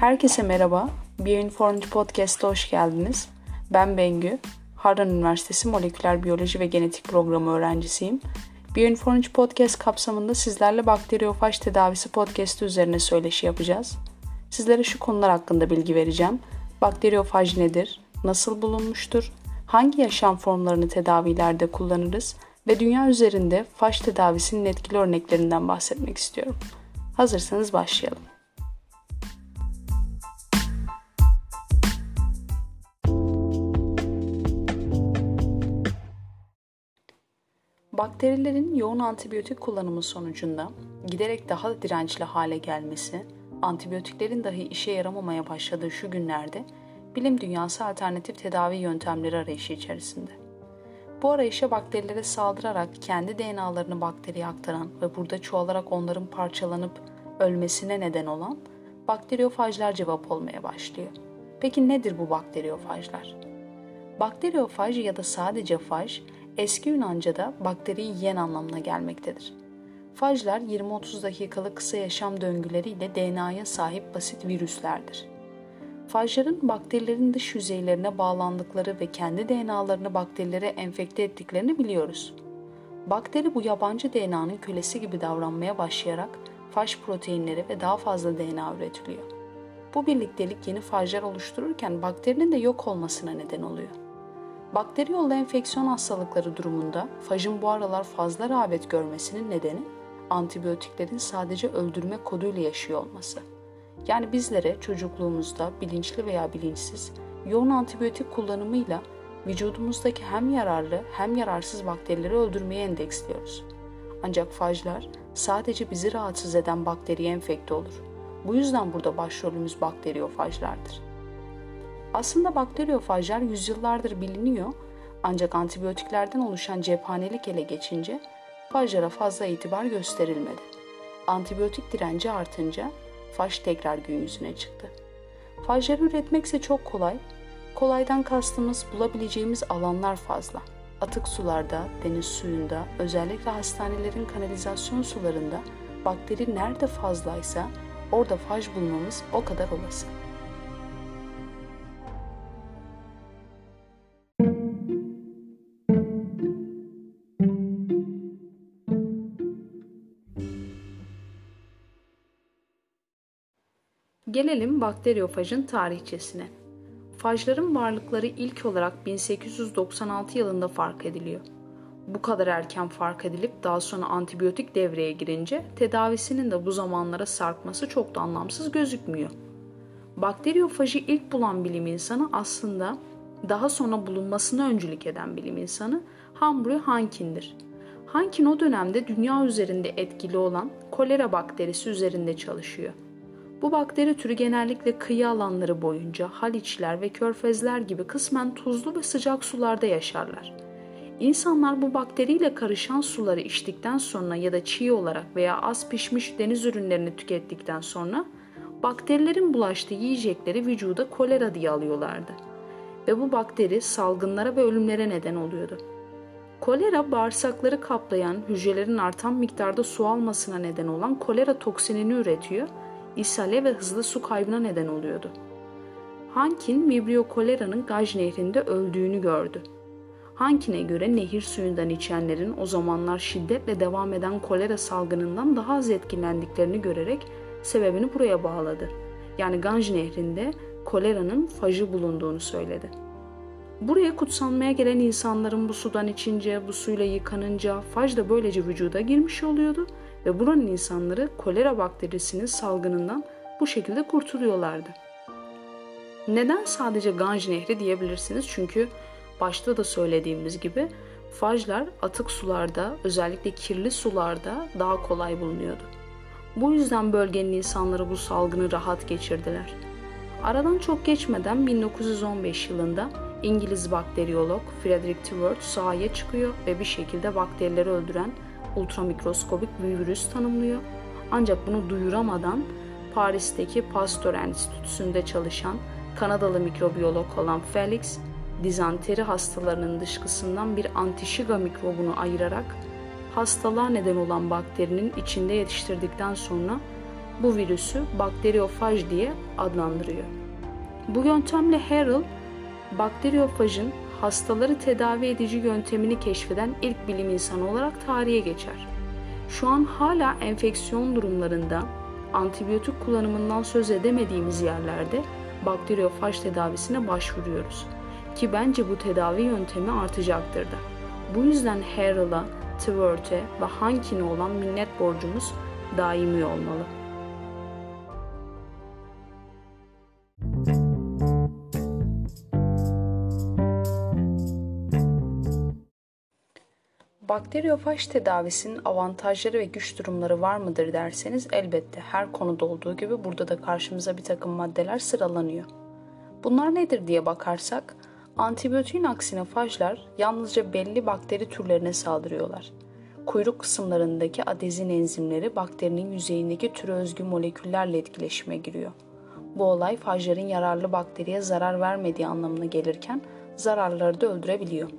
Herkese merhaba. Bioinformed Podcast'a hoş geldiniz. Ben Bengü. Harran Üniversitesi Moleküler Biyoloji ve Genetik Programı öğrencisiyim. Bioinformed Podcast kapsamında sizlerle bakteriyofaj tedavisi podcastı üzerine söyleşi yapacağız. Sizlere şu konular hakkında bilgi vereceğim. Bakteriyofaj nedir? Nasıl bulunmuştur? Hangi yaşam formlarını tedavilerde kullanırız? Ve dünya üzerinde faj tedavisinin etkili örneklerinden bahsetmek istiyorum. Hazırsanız başlayalım. Bakterilerin yoğun antibiyotik kullanımı sonucunda giderek daha dirençli hale gelmesi, antibiyotiklerin dahi işe yaramamaya başladığı şu günlerde bilim dünyası alternatif tedavi yöntemleri arayışı içerisinde. Bu arayışa bakterilere saldırarak kendi DNA'larını bakteriye aktaran ve burada çoğalarak onların parçalanıp ölmesine neden olan bakteriyofajlar cevap olmaya başlıyor. Peki nedir bu bakteriyofajlar? Bakteriyofaj ya da sadece faj, eski Yunanca'da bakteriyi yiyen anlamına gelmektedir. Fajlar 20-30 dakikalık kısa yaşam döngüleriyle DNA'ya sahip basit virüslerdir. Fajların bakterilerin dış yüzeylerine bağlandıkları ve kendi DNA'larını bakterilere enfekte ettiklerini biliyoruz. Bakteri bu yabancı DNA'nın kölesi gibi davranmaya başlayarak faj proteinleri ve daha fazla DNA üretiliyor. Bu birliktelik yeni fajlar oluştururken bakterinin de yok olmasına neden oluyor. Bakteri yollu enfeksiyon hastalıkları durumunda fajın bu aralar fazla rağbet görmesinin nedeni antibiyotiklerin sadece öldürme koduyla yaşıyor olması. Yani bizlere çocukluğumuzda bilinçli veya bilinçsiz yoğun antibiyotik kullanımıyla vücudumuzdaki hem yararlı hem yararsız bakterileri öldürmeye endeksliyoruz. Ancak fajlar sadece bizi rahatsız eden bakteriye enfekte olur. Bu yüzden burada başrolümüz bakteriyofajlardır. Aslında bakteriyofajlar yüzyıllardır biliniyor ancak antibiyotiklerden oluşan cephanelik ele geçince fajlara fazla itibar gösterilmedi. Antibiyotik direnci artınca faj tekrar gün yüzüne çıktı. Fajları üretmek ise çok kolay. Kolaydan kastımız bulabileceğimiz alanlar fazla. Atık sularda, deniz suyunda, özellikle hastanelerin kanalizasyon sularında bakteri nerede fazlaysa orada faj bulmamız o kadar olası. Gelelim bakteriyofajın tarihçesine. Fajların varlıkları ilk olarak 1896 yılında fark ediliyor. Bu kadar erken fark edilip daha sonra antibiyotik devreye girince tedavisinin de bu zamanlara sarkması çok da anlamsız gözükmüyor. Bakteriyofajı ilk bulan bilim insanı aslında daha sonra bulunmasına öncülük eden bilim insanı Humphrey Hankin'dir. Hankin o dönemde dünya üzerinde etkili olan kolera bakterisi üzerinde çalışıyor. Bu bakteri türü genellikle kıyı alanları boyunca Haliçler ve Körfezler gibi kısmen tuzlu ve sıcak sularda yaşarlar. İnsanlar bu bakteriyle karışan suları içtikten sonra ya da çiğ olarak veya az pişmiş deniz ürünlerini tükettikten sonra bakterilerin bulaştığı yiyecekleri vücuda kolera diye alıyorlardı. Ve bu bakteri salgınlara ve ölümlere neden oluyordu. Kolera bağırsakları kaplayan hücrelerin artan miktarda su almasına neden olan kolera toksinini üretiyor ishale ve hızlı su kaybına neden oluyordu. Hankin Vibrio koleranın Gaj nehrinde öldüğünü gördü. Hankin'e göre nehir suyundan içenlerin o zamanlar şiddetle devam eden kolera salgınından daha az etkilendiklerini görerek sebebini buraya bağladı. Yani Ganj nehrinde koleranın fajı bulunduğunu söyledi. Buraya kutsanmaya gelen insanların bu sudan içince, bu suyla yıkanınca faj da böylece vücuda girmiş oluyordu ve buranın insanları kolera bakterisinin salgınından bu şekilde kurtuluyorlardı. Neden sadece Ganj Nehri diyebilirsiniz? Çünkü başta da söylediğimiz gibi fajlar atık sularda özellikle kirli sularda daha kolay bulunuyordu. Bu yüzden bölgenin insanları bu salgını rahat geçirdiler. Aradan çok geçmeden 1915 yılında İngiliz bakteriyolog Frederick Twort sahaya çıkıyor ve bir şekilde bakterileri öldüren ultramikroskobik bir virüs tanımlıyor. Ancak bunu duyuramadan Paris'teki Pasteur Enstitüsü'nde çalışan Kanadalı mikrobiyolog olan Felix, dizanteri hastalarının dışkısından bir antişiga mikrobunu ayırarak hastalığa neden olan bakterinin içinde yetiştirdikten sonra bu virüsü bakteriyofaj diye adlandırıyor. Bu yöntemle Harrell, bakteriyofajın hastaları tedavi edici yöntemini keşfeden ilk bilim insanı olarak tarihe geçer. Şu an hala enfeksiyon durumlarında antibiyotik kullanımından söz edemediğimiz yerlerde bakteriyofaj tedavisine başvuruyoruz. Ki bence bu tedavi yöntemi artacaktır da. Bu yüzden Harrell'a, Twert'e ve Hankin'e olan minnet borcumuz daimi olmalı. Bakteriyofaj tedavisinin avantajları ve güç durumları var mıdır derseniz elbette her konuda olduğu gibi burada da karşımıza bir takım maddeler sıralanıyor. Bunlar nedir diye bakarsak antibiyotiğin aksine fajlar yalnızca belli bakteri türlerine saldırıyorlar. Kuyruk kısımlarındaki adezin enzimleri bakterinin yüzeyindeki türe özgü moleküllerle etkileşime giriyor. Bu olay fajların yararlı bakteriye zarar vermediği anlamına gelirken zararları da öldürebiliyor.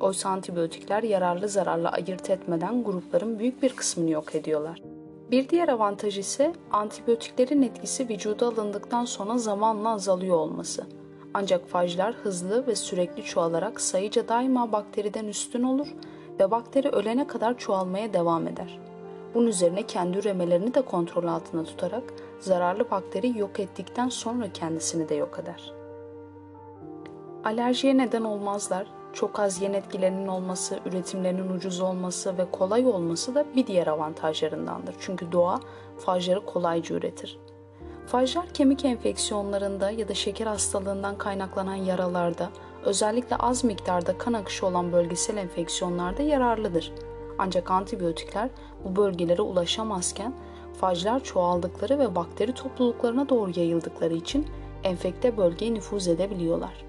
Oysa antibiyotikler yararlı zararlı ayırt etmeden grupların büyük bir kısmını yok ediyorlar. Bir diğer avantaj ise antibiyotiklerin etkisi vücuda alındıktan sonra zamanla azalıyor olması. Ancak fajlar hızlı ve sürekli çoğalarak sayıca daima bakteriden üstün olur ve bakteri ölene kadar çoğalmaya devam eder. Bunun üzerine kendi üremelerini de kontrol altında tutarak zararlı bakteri yok ettikten sonra kendisini de yok eder. Alerjiye neden olmazlar çok az yen etkilerinin olması, üretimlerinin ucuz olması ve kolay olması da bir diğer avantajlarındandır. Çünkü doğa fajları kolayca üretir. Fajlar kemik enfeksiyonlarında ya da şeker hastalığından kaynaklanan yaralarda, özellikle az miktarda kan akışı olan bölgesel enfeksiyonlarda yararlıdır. Ancak antibiyotikler bu bölgelere ulaşamazken fajlar çoğaldıkları ve bakteri topluluklarına doğru yayıldıkları için enfekte bölgeye nüfuz edebiliyorlar.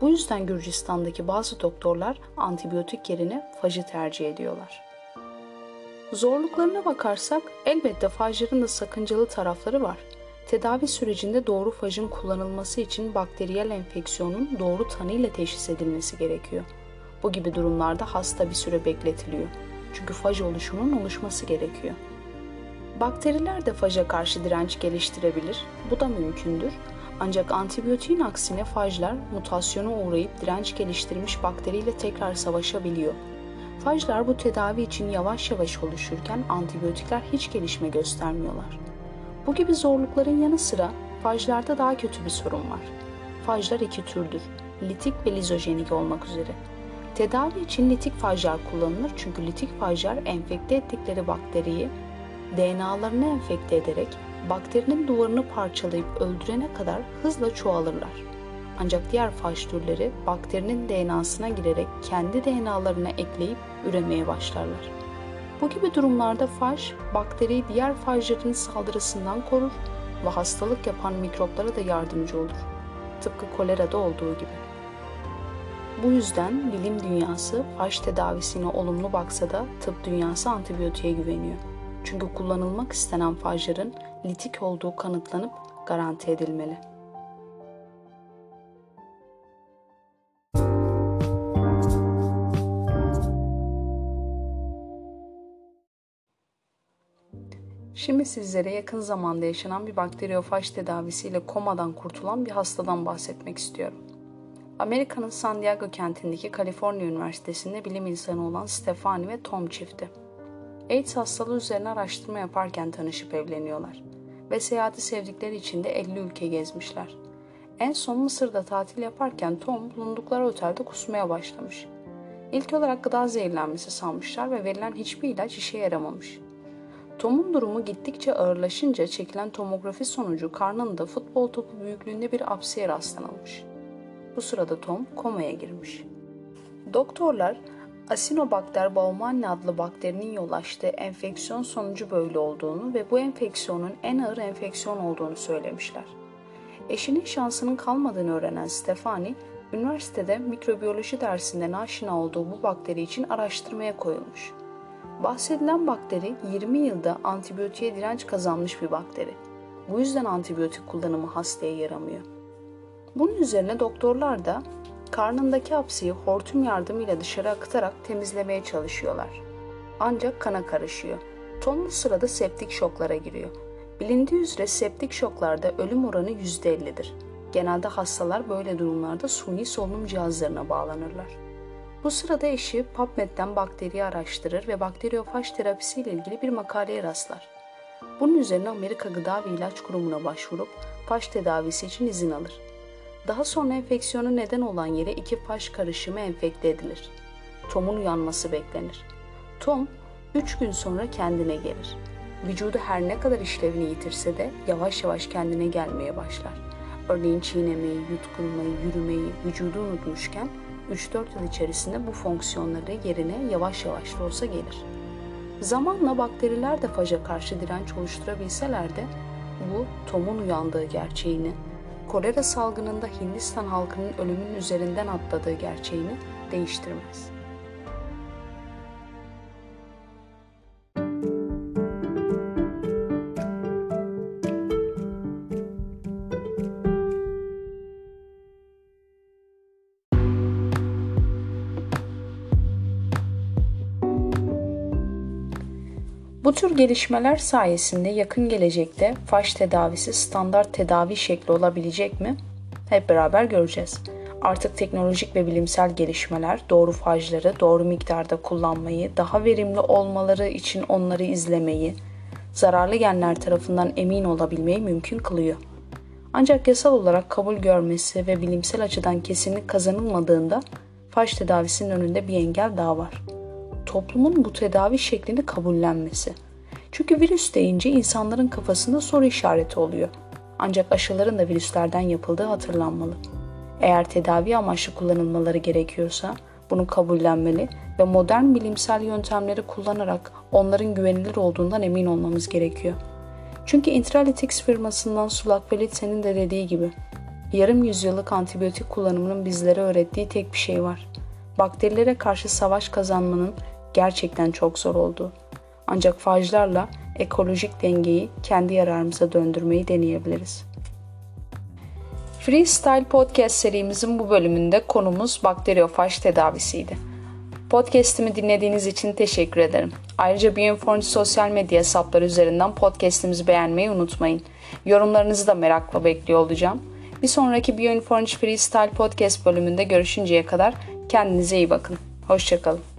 Bu yüzden Gürcistan'daki bazı doktorlar antibiyotik yerine fajı tercih ediyorlar. Zorluklarına bakarsak elbette fajların da sakıncalı tarafları var. Tedavi sürecinde doğru fajın kullanılması için bakteriyel enfeksiyonun doğru tanı ile teşhis edilmesi gerekiyor. Bu gibi durumlarda hasta bir süre bekletiliyor. Çünkü faj oluşumunun oluşması gerekiyor. Bakteriler de faja karşı direnç geliştirebilir. Bu da mümkündür ancak antibiyotiğin aksine fajlar mutasyona uğrayıp direnç geliştirmiş bakteriyle tekrar savaşabiliyor. Fajlar bu tedavi için yavaş yavaş oluşurken antibiyotikler hiç gelişme göstermiyorlar. Bu gibi zorlukların yanı sıra fajlarda daha kötü bir sorun var. Fajlar iki türdür. Litik ve lizojenik olmak üzere. Tedavi için litik fajlar kullanılır çünkü litik fajlar enfekte ettikleri bakteriyi DNA'larını enfekte ederek bakterinin duvarını parçalayıp öldürene kadar hızla çoğalırlar. Ancak diğer faj türleri bakterinin DNA'sına girerek kendi DNA'larına ekleyip üremeye başlarlar. Bu gibi durumlarda faj, bakteriyi diğer fajların saldırısından korur ve hastalık yapan mikroplara da yardımcı olur. Tıpkı kolerada olduğu gibi. Bu yüzden bilim dünyası faj tedavisine olumlu baksa da tıp dünyası antibiyotiğe güveniyor. Çünkü kullanılmak istenen fajların litik olduğu kanıtlanıp garanti edilmeli. Şimdi sizlere yakın zamanda yaşanan bir bakteriyofaj tedavisiyle komadan kurtulan bir hastadan bahsetmek istiyorum. Amerika'nın San Diego kentindeki Kaliforniya Üniversitesi'nde bilim insanı olan Stefani ve Tom çifti. AIDS hastalığı üzerine araştırma yaparken tanışıp evleniyorlar ve seyahati sevdikleri için de 50 ülke gezmişler. En son Mısır'da tatil yaparken Tom bulundukları otelde kusmaya başlamış. İlk olarak gıda zehirlenmesi sanmışlar ve verilen hiçbir ilaç işe yaramamış. Tom'un durumu gittikçe ağırlaşınca çekilen tomografi sonucu karnında futbol topu büyüklüğünde bir apsiye rastlanılmış. Bu sırada Tom komaya girmiş. Doktorlar Asinobakter baumannii adlı bakterinin yol açtığı enfeksiyon sonucu böyle olduğunu ve bu enfeksiyonun en ağır enfeksiyon olduğunu söylemişler. Eşinin şansının kalmadığını öğrenen Stefani, üniversitede mikrobiyoloji dersinden aşina olduğu bu bakteri için araştırmaya koyulmuş. Bahsedilen bakteri 20 yılda antibiyotiğe direnç kazanmış bir bakteri. Bu yüzden antibiyotik kullanımı hastaya yaramıyor. Bunun üzerine doktorlar da Karnındaki hapsiyi hortum yardımıyla dışarı akıtarak temizlemeye çalışıyorlar. Ancak kana karışıyor. Tom bu sırada septik şoklara giriyor. Bilindiği üzere septik şoklarda ölüm oranı %50'dir. Genelde hastalar böyle durumlarda suni solunum cihazlarına bağlanırlar. Bu sırada eşi PubMed'den bakteriyi araştırır ve bakteriyofaj terapisiyle ilgili bir makaleye rastlar. Bunun üzerine Amerika Gıda ve İlaç Kurumu'na başvurup faş tedavisi için izin alır. Daha sonra enfeksiyona neden olan yere iki faş karışımı enfekte edilir. Tom'un uyanması beklenir. Tom 3 gün sonra kendine gelir. Vücudu her ne kadar işlevini yitirse de yavaş yavaş kendine gelmeye başlar. Örneğin çiğnemeyi, yutkunmayı, yürümeyi, vücudu unutmuşken 3-4 yıl içerisinde bu fonksiyonları yerine yavaş yavaş da olsa gelir. Zamanla bakteriler de faja karşı direnç oluşturabilseler de bu Tom'un uyandığı gerçeğini, kolera salgınında Hindistan halkının ölümün üzerinden atladığı gerçeğini değiştirmez. Bu tür gelişmeler sayesinde yakın gelecekte faş tedavisi standart tedavi şekli olabilecek mi? Hep beraber göreceğiz. Artık teknolojik ve bilimsel gelişmeler doğru fajları doğru miktarda kullanmayı, daha verimli olmaları için onları izlemeyi, zararlı genler tarafından emin olabilmeyi mümkün kılıyor. Ancak yasal olarak kabul görmesi ve bilimsel açıdan kesinlik kazanılmadığında faş tedavisinin önünde bir engel daha var toplumun bu tedavi şeklini kabullenmesi. Çünkü virüs deyince insanların kafasında soru işareti oluyor. Ancak aşıların da virüslerden yapıldığı hatırlanmalı. Eğer tedavi amaçlı kullanılmaları gerekiyorsa bunu kabullenmeli ve modern bilimsel yöntemleri kullanarak onların güvenilir olduğundan emin olmamız gerekiyor. Çünkü Intralytics firmasından Sulak Velit senin de dediği gibi yarım yüzyıllık antibiyotik kullanımının bizlere öğrettiği tek bir şey var. Bakterilere karşı savaş kazanmanın gerçekten çok zor oldu. Ancak fajlarla ekolojik dengeyi kendi yararımıza döndürmeyi deneyebiliriz. Freestyle Podcast serimizin bu bölümünde konumuz bakteriyofaj tedavisiydi. Podcast'imi dinlediğiniz için teşekkür ederim. Ayrıca Bioinformation sosyal medya hesapları üzerinden podcast'imizi beğenmeyi unutmayın. Yorumlarınızı da merakla bekliyor olacağım. Bir sonraki Bioinformation Freestyle Podcast bölümünde görüşünceye kadar kendinize iyi bakın. Hoşçakalın.